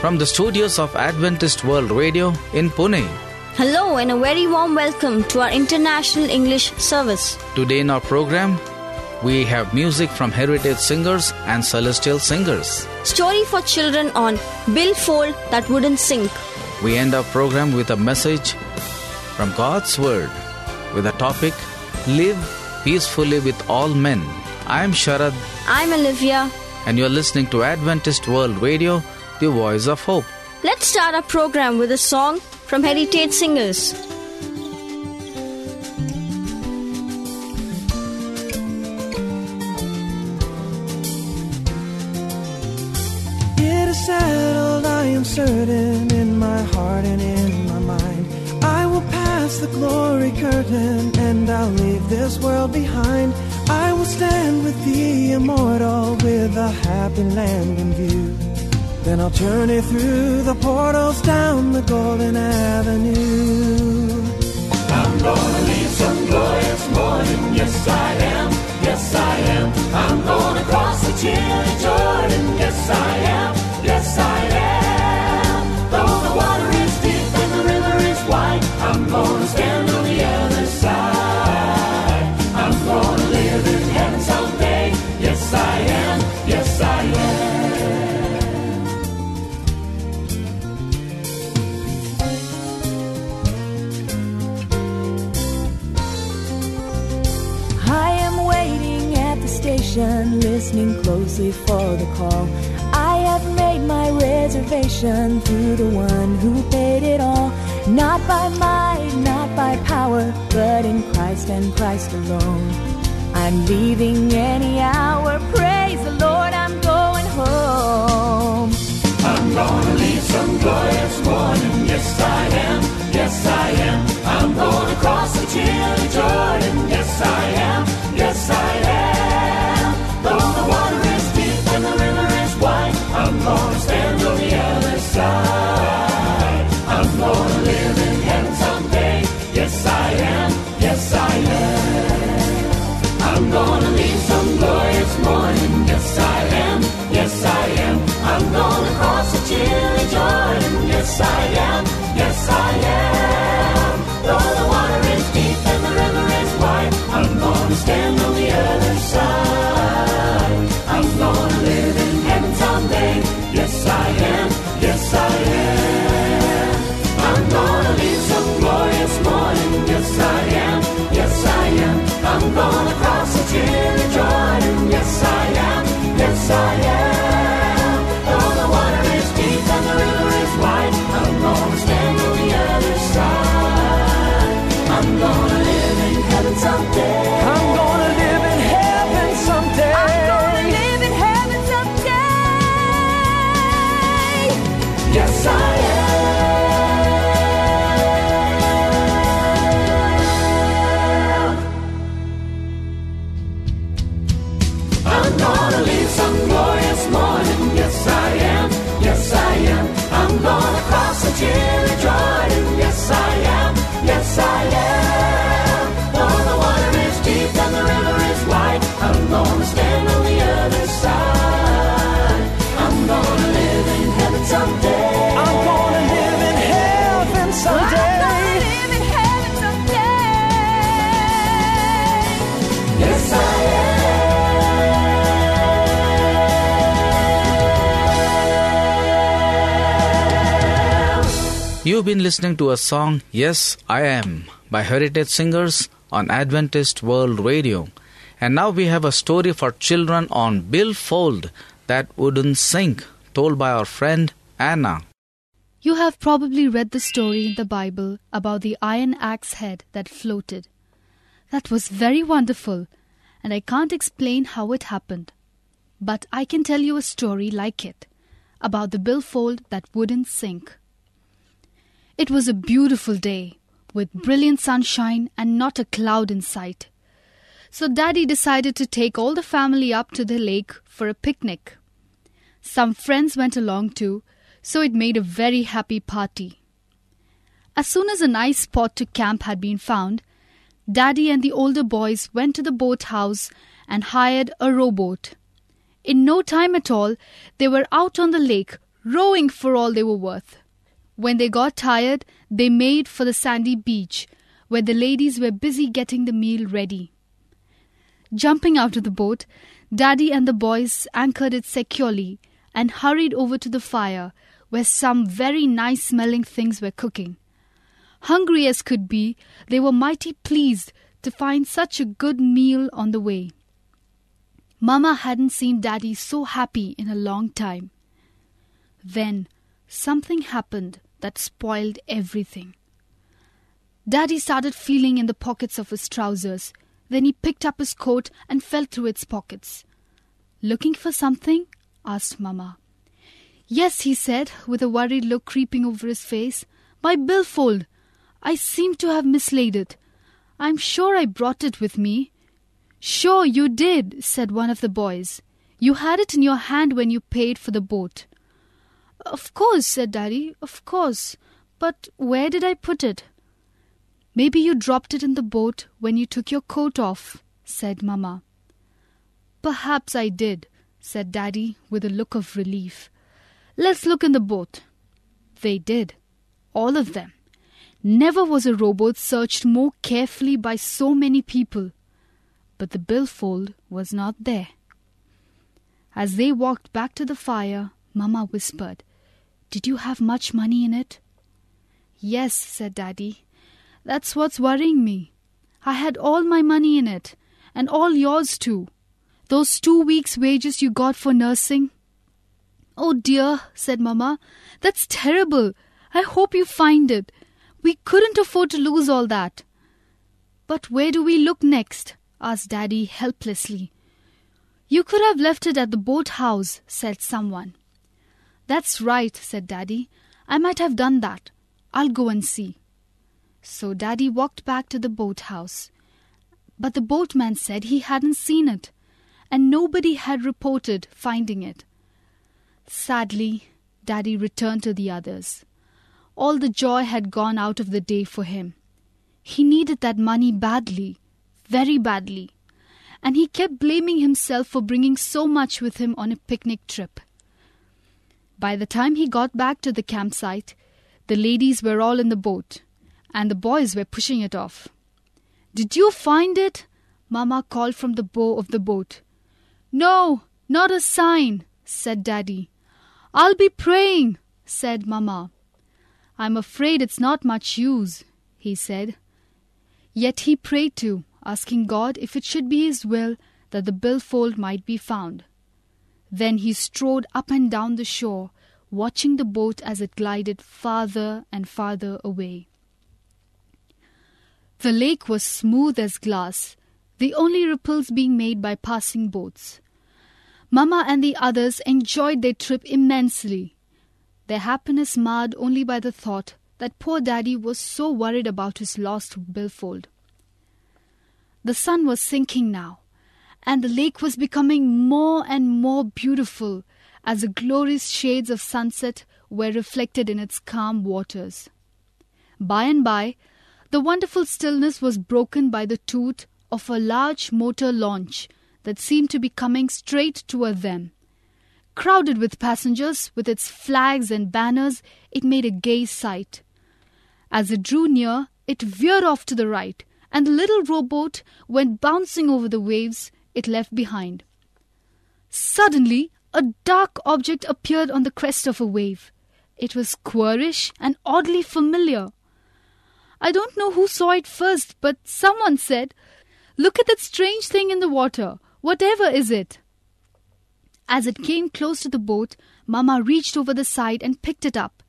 from the studios of Adventist World Radio in Pune. Hello and a very warm welcome to our International English service. Today in our program, we have music from heritage singers and celestial singers. Story for children on Bill Billfold That Wouldn't Sink. We end our program with a message from God's Word with the topic Live Peacefully with All Men. I am Sharad I'm Olivia. and you are listening to Adventist World Radio, the voice of hope. Let's start our program with a song from Heritage Singers. It is settled, I am certain in my heart and in my mind. I will pass the glory curtain and I'll leave this world behind. I will stand with the immortal with a happy land in view. Then I'll journey through the portals down the golden avenue. I'm gonna leave some glorious morning, yes I am, yes I am. I'm gonna cross the chilly Jordan, yes I am, yes I am. Though the water is deep and the river is wide, I'm gonna stand station, listening closely for the call. I have made my reservation through the one who paid it all. Not by might, not by power, but in Christ and Christ alone. I'm leaving any hour, praise the Lord, I'm going home. I'm gonna leave some glorious morning. Yes, I am. Yes, I am. I'm gonna cross the Jordan. Yes, I am. Yes, I am. Yes, I am. You've been listening to a song, Yes, I Am, by Heritage Singers on Adventist World Radio. And now we have a story for children on Bill Fold that wouldn't sink, told by our friend Anna. You have probably read the story in the Bible about the iron axe head that floated. That was very wonderful, and I can't explain how it happened. But I can tell you a story like it about the billfold that wouldn't sink. It was a beautiful day with brilliant sunshine and not a cloud in sight. So Daddy decided to take all the family up to the lake for a picnic. Some friends went along too, so it made a very happy party. As soon as a nice spot to camp had been found, Daddy and the older boys went to the boathouse and hired a rowboat. In no time at all, they were out on the lake, rowing for all they were worth. When they got tired, they made for the sandy beach, where the ladies were busy getting the meal ready. Jumping out of the boat, Daddy and the boys anchored it securely and hurried over to the fire, where some very nice smelling things were cooking. Hungry as could be, they were mighty pleased to find such a good meal on the way. Mama hadn't seen Daddy so happy in a long time. Then something happened that spoiled everything. Daddy started feeling in the pockets of his trousers. Then he picked up his coat and felt through its pockets. Looking for something? asked Mamma. Yes, he said, with a worried look creeping over his face. My billfold. I seem to have mislaid it. I'm sure I brought it with me. Sure, you did, said one of the boys. You had it in your hand when you paid for the boat. Of course, said Daddy, of course. But where did I put it? Maybe you dropped it in the boat when you took your coat off, said Mamma. Perhaps I did, said Daddy with a look of relief. Let's look in the boat. They did. All of them. Never was a rowboat searched more carefully by so many people. But the billfold was not there. As they walked back to the fire, Mamma whispered, Did you have much money in it? Yes, said Daddy. That's what's worrying me. I had all my money in it, and all yours too. Those two weeks' wages you got for nursing. Oh dear, said Mamma, that's terrible. I hope you find it. We couldn't afford to lose all that. But where do we look next? asked Daddy helplessly. You could have left it at the boat house, said someone. That's right, said Daddy. I might have done that. I'll go and see. So Daddy walked back to the boat house. But the boatman said he hadn't seen it, and nobody had reported finding it. Sadly, Daddy returned to the others. All the joy had gone out of the day for him. He needed that money badly, very badly, and he kept blaming himself for bringing so much with him on a picnic trip. By the time he got back to the campsite, the ladies were all in the boat, and the boys were pushing it off. Did you find it? Mamma called from the bow of the boat. No, not a sign, said Daddy. I'll be praying, said Mamma. I'm afraid it's not much use, he said. Yet he prayed too, asking God if it should be his will that the billfold might be found. Then he strode up and down the shore, watching the boat as it glided farther and farther away. The lake was smooth as glass, the only ripples being made by passing boats. Mamma and the others enjoyed their trip immensely, their happiness marred only by the thought that poor Daddy was so worried about his lost billfold. The sun was sinking now, and the lake was becoming more and more beautiful as the glorious shades of sunset were reflected in its calm waters. By and by, the wonderful stillness was broken by the toot of a large motor launch that seemed to be coming straight toward them. Crowded with passengers, with its flags and banners, it made a gay sight. As it drew near, it veered off to the right, and the little rowboat went bouncing over the waves it left behind. Suddenly, a dark object appeared on the crest of a wave. It was queerish and oddly familiar. I don't know who saw it first, but someone said, Look at that strange thing in the water. Whatever is it? As it came close to the boat, Mamma reached over the side and picked it up.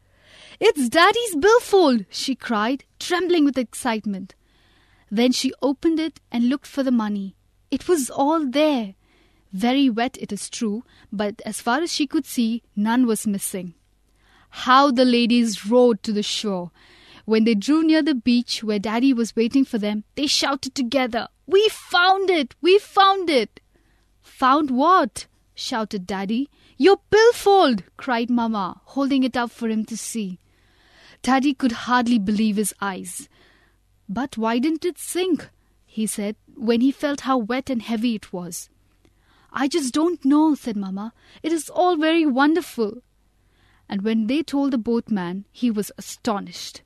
It's Daddy's billfold, she cried, trembling with excitement. Then she opened it and looked for the money. It was all there. Very wet, it is true, but as far as she could see, none was missing. How the ladies rowed to the shore! When they drew near the beach where Daddy was waiting for them, they shouted together, We found it! We found it! Found what? shouted Daddy. Your billfold! cried Mamma, holding it up for him to see. Daddy could hardly believe his eyes. But why didn't it sink? He said, when he felt how wet and heavy it was. I just don't know, said Mamma. It is all very wonderful. and when they told the boatman, he was astonished.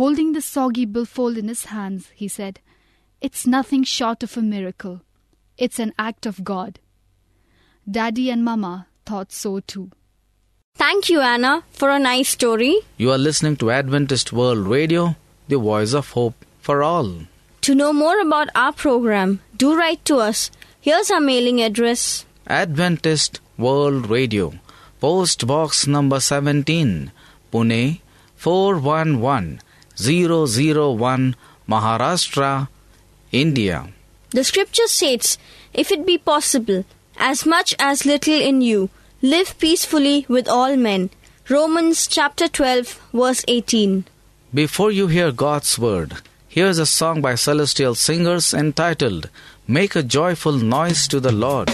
Holding the soggy billfold in his hands, he said, It's nothing short of a miracle. It's an act of God. Daddy and Mama thought so too. Thank you, Anna, for a nice story. You are listening to Adventist World Radio, the voice of hope for all. To know more about our program, do write to us. Here's our mailing address. Adventist World Radio, Post Box number 17, Pune 411001, Maharashtra, India. The scripture states, If it be possible, as much as little in you, live peacefully with all men. Romans chapter 12, verse 18. Before you hear God's word, here's a song by celestial singers entitled Make a Joyful Noise to the Lord.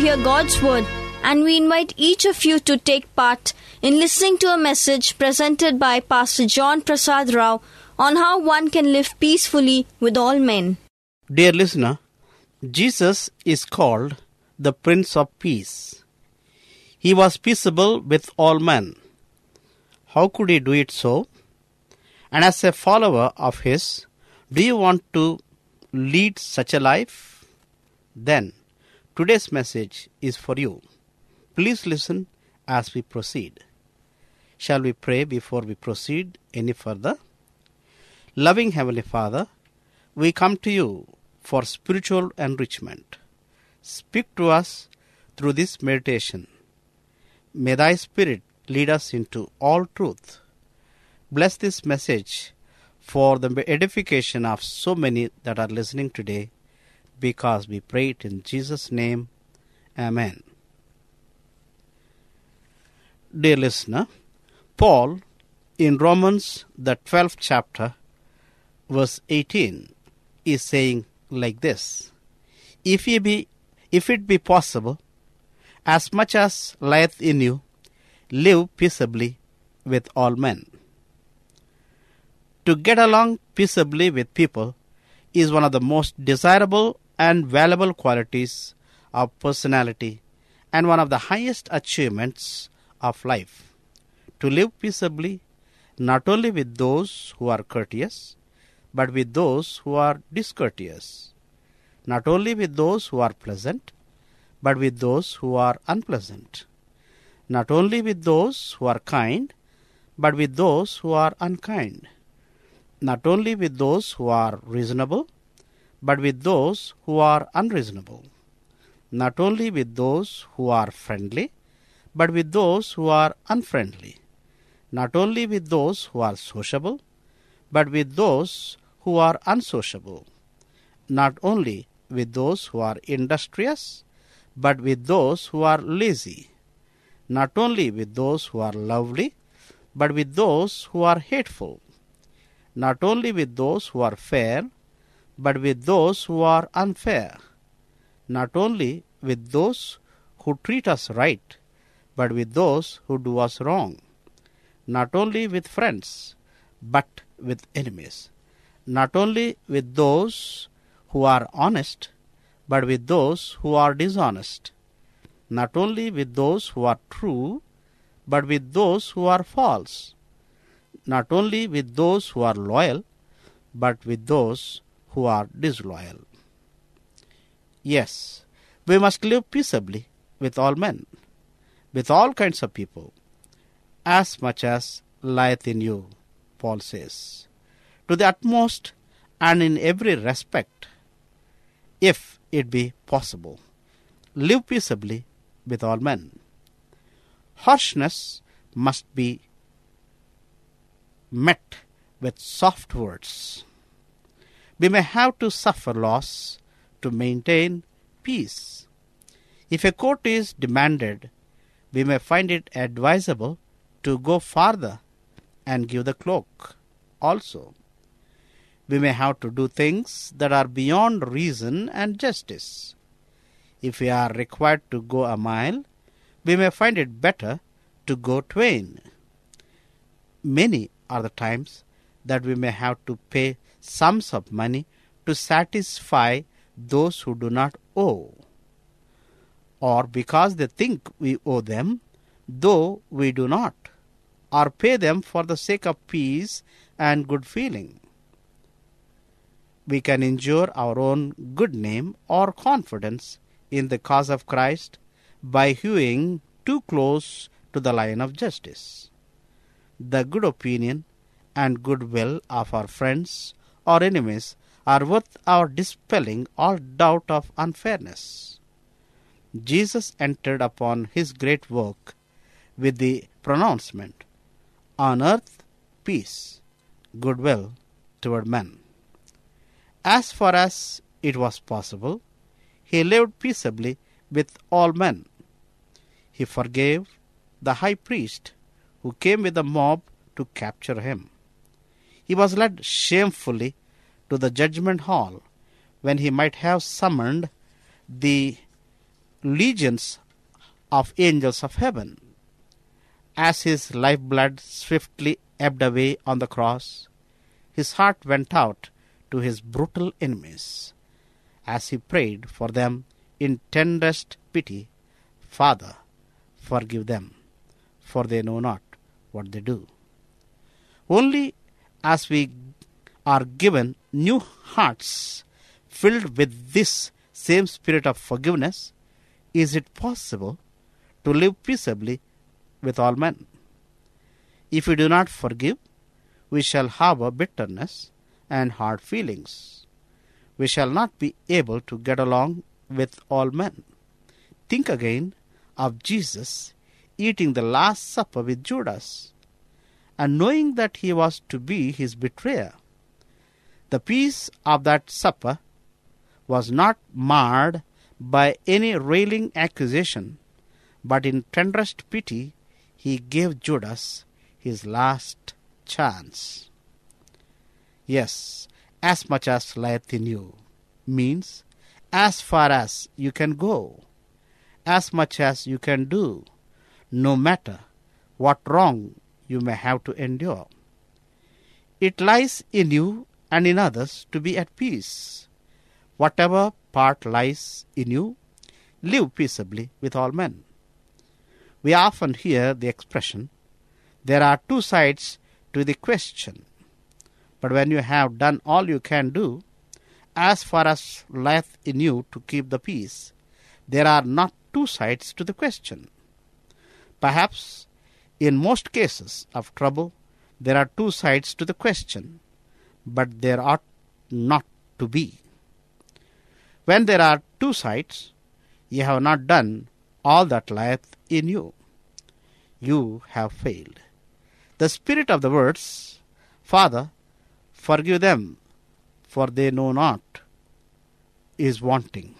Hear God's word, and we invite each of you to take part in listening to a message presented by Pastor John Prasad Rao on how one can live peacefully with all men. Dear listener, Jesus is called the Prince of Peace. He was peaceable with all men. How could he do it so? And as a follower of his, do you want to lead such a life? Then, today's message is for you. Please listen as we proceed. Shall we pray before we proceed any further? Loving Heavenly Father, we come to you for spiritual enrichment. Speak to us through this meditation. May Thy Spirit lead us into all truth. Bless this message for the edification of so many that are listening today, because we pray it in Jesus' name. Amen. Dear listener, Paul in Romans, the 12th chapter, verse 18, is saying like this If ye be if it be possible, as much as lieth in you, live peaceably with all men. To get along peaceably with people is one of the most desirable and valuable qualities of personality and one of the highest achievements of life. To live peaceably not only with those who are courteous, but with those who are discourteous, not only with those who are pleasant, but with those who are unpleasant, not only with those who are kind, but with those who are unkind, not only with those who are reasonable, but with those who are unreasonable, not only with those who are friendly, but with those who are unfriendly, not only with those who are sociable, but with those who are unsociable, not only with those who are industrious, but with those who are lazy, not only with those who are lovely, but with those who are hateful, not only with those who are fair, but with those who are unfair, not only with those who treat us right, but with those who do us wrong, not only with friends, but with enemies, not only with those who are honest, but with those who are dishonest, not only with those who are true, but with those who are false, not only with those who are loyal, but with those who are disloyal. Yes, we must live peaceably with all men, with all kinds of people, as much as lieth in you, Paul says, to the utmost and in every respect, if it be possible. Live peaceably with all men. Harshness must be met with soft words. We may have to suffer loss to maintain peace. If a court is demanded, we may find it advisable to go farther and give the cloak also. We may have to do things that are beyond reason and justice. If we are required to go a mile, we may find it better to go twain. Many are the times that we may have to pay sums of money to satisfy those who do not owe, or because they think we owe them, though we do not, or pay them for the sake of peace and good feeling. We can injure our own good name or confidence in the cause of Christ by hewing too close to the line of justice. The good opinion and goodwill of our friends or enemies are worth our dispelling all doubt of unfairness. Jesus entered upon his great work with the pronouncement, On earth, peace, goodwill toward men. As far as it was possible, he lived peaceably with all men. He forgave the high priest who came with a mob to capture him. He was led shamefully to the judgment hall when he might have summoned the legions of angels of heaven. As his lifeblood swiftly ebbed away on the cross, his heart went out to his brutal enemies as he prayed for them in tenderest pity Father, forgive them, for they know not what they do. Only as we are given new hearts filled with this same spirit of forgiveness is it possible to live peaceably with all men. If we do not forgive, we shall harbor bitterness and hard feelings. We shall not be able to get along with all men. Think again of Jesus eating the Last Supper with Judas and knowing that he was to be his betrayer. The peace of that supper was not marred by any railing accusation, but in tenderest pity he gave Judas his last chance. Yes, as much as lieth in you means as far as you can go, as much as you can do, no matter what wrong you may have to endure. It lies in you and in others to be at peace. Whatever part lies in you, live peaceably with all men. We often hear the expression, there are two sides to the question. But when you have done all you can do, as far as lieth in you to keep the peace, there are not two sides to the question. Perhaps in most cases of trouble, there are two sides to the question, but there ought not to be. When there are two sides, ye have not done all that lieth in you. You have failed. The spirit of the words, Father, forgive them, for they know not, is wanting.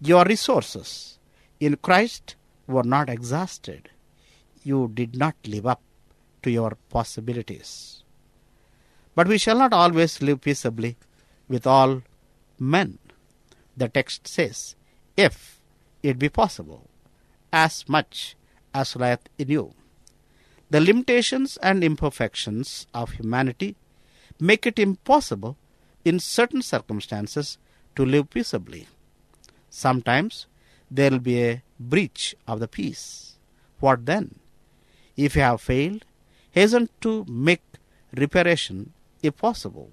Your resources in Christ were not exhausted. You did not live up to your possibilities. But we shall not always live peaceably with all men. The text says, if it be possible, as much as lieth in you. The limitations and imperfections of humanity make it impossible in certain circumstances to live peaceably. Sometimes there will be a breach of the peace. What then? If you have failed, hasten to make reparation if possible.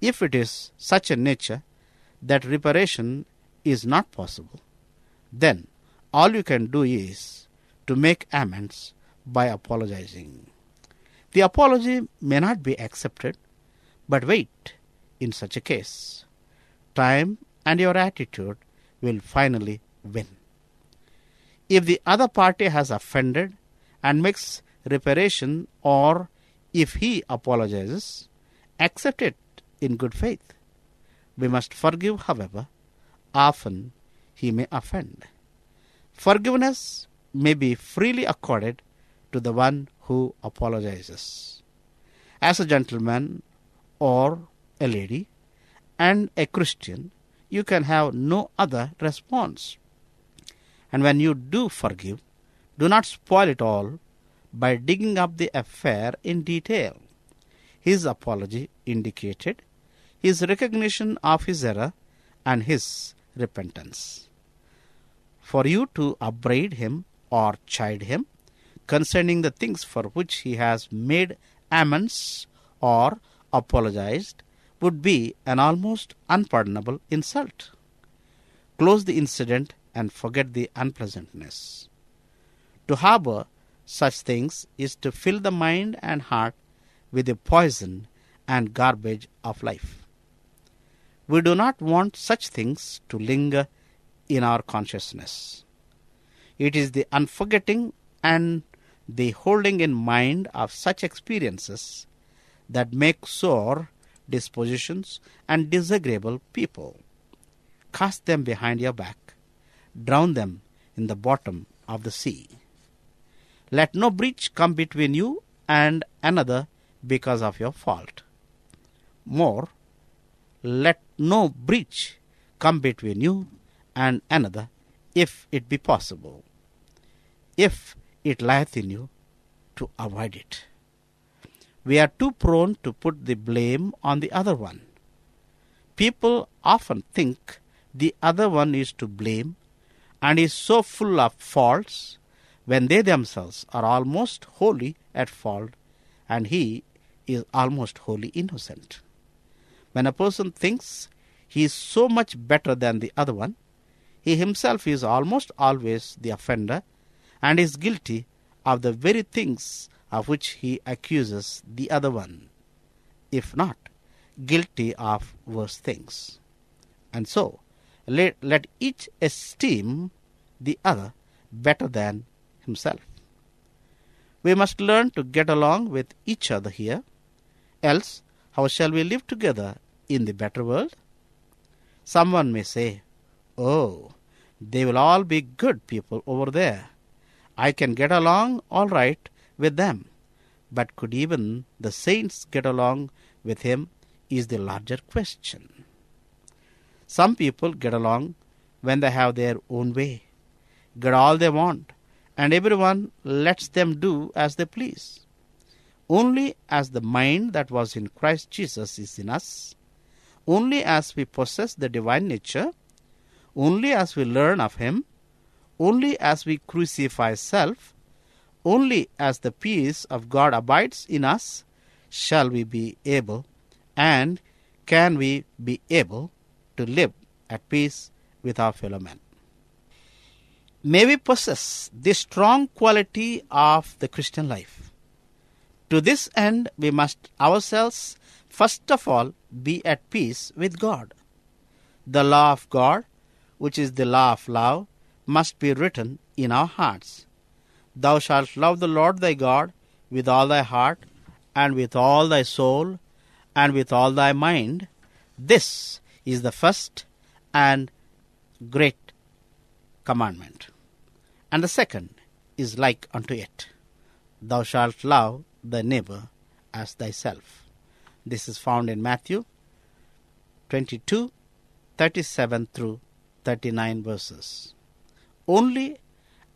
If it is such a nature that reparation is not possible, then all you can do is to make amends by apologizing. The apology may not be accepted, but wait in such a case. Time and your attitude will finally win. If the other party has offended and makes reparation, or if he apologizes, accept it in good faith. We must forgive, however, often he may offend. Forgiveness may be freely accorded to the one who apologizes. As a gentleman or a lady and a Christian, you can have no other response. And when you do forgive, do not spoil it all by digging up the affair in detail. His apology indicated his recognition of his error and his repentance. For you to upbraid him or chide him concerning the things for which he has made amends or apologized would be an almost unpardonable insult. Close the incident and forget the unpleasantness. To harbor such things is to fill the mind and heart with the poison and garbage of life. We do not want such things to linger in our consciousness. It is the unforgetting and the holding in mind of such experiences that make sore dispositions and disagreeable people. Cast them behind your back, drown them in the bottom of the sea. Let no breach come between you and another because of your fault. More, let no breach come between you and another if it be possible. If it lieth in you to avoid it. We are too prone to put the blame on the other one. People often think the other one is to blame and is so full of faults when they themselves are almost wholly at fault and he is almost wholly innocent. When a person thinks he is so much better than the other one, he himself is almost always the offender and is guilty of the very things of which he accuses the other one, if not guilty of worse things. And so, let, let each esteem the other better than himself. We must learn to get along with each other here, else, how shall we live together in the better world? Someone may say, Oh, they will all be good people over there. I can get along all right with them. But could even the saints get along with him is the larger question. Some people get along when they have their own way, get all they want, and everyone lets them do as they please. Only as the mind that was in Christ Jesus is in us, only as we possess the divine nature, only as we learn of Him, only as we crucify self, only as the peace of God abides in us, shall we be able and can we be able to live at peace with our fellow men. May we possess this strong quality of the Christian life. To this end, we must ourselves first of all be at peace with God. The law of God, which is the law of love, must be written in our hearts. Thou shalt love the Lord thy God with all thy heart, and with all thy soul, and with all thy mind. This is the first and great commandment. And the second is like unto it Thou shalt love thy neighbor as thyself. This is found in Matthew 22 37 through 39 verses. Only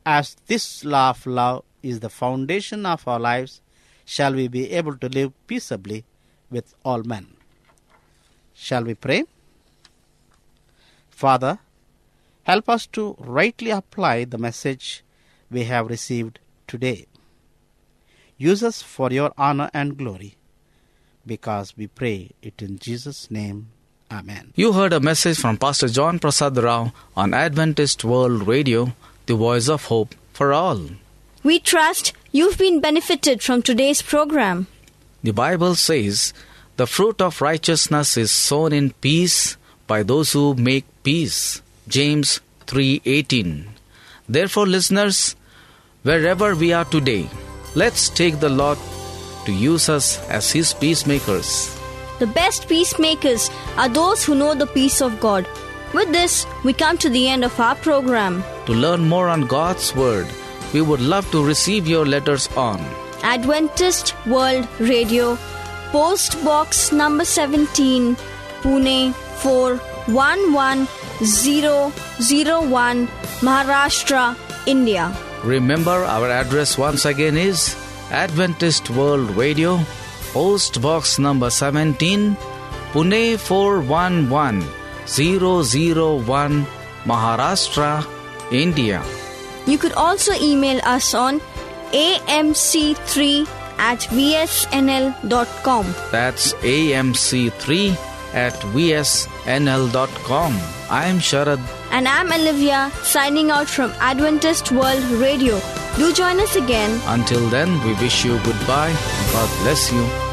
as this law of love is the foundation of our lives shall we be able to live peaceably with all men. Shall we pray? Father, help us to rightly apply the message we have received today. Use us for your honor and glory, because we pray it in Jesus' name. Amen. You heard a message from Pastor John Prasad Rao on Adventist World Radio, the voice of hope for all. We trust you've been benefited from today's program. The Bible says, "The fruit of righteousness is sown in peace by those who make peace." James 3:18. Therefore, listeners, wherever we are today, let's take the Lord to use us as his peacemakers. The best peacemakers are those who know the peace of God. With this, we come to the end of our program. To learn more on God's word, we would love to receive your letters on Adventist World Radio, Post Box number 17, Pune 411001, Maharashtra, India. Remember, our address once again is Adventist World Radio, Post Box number 17, Pune 411001, Maharashtra, India. You could also email us on amc3 at vsnl.com. That's amc3 at vsnl.com. I'm Sharad. And I'm Olivia signing out from Adventist World Radio. Do join us again. Until then, we wish you goodbye. God bless you.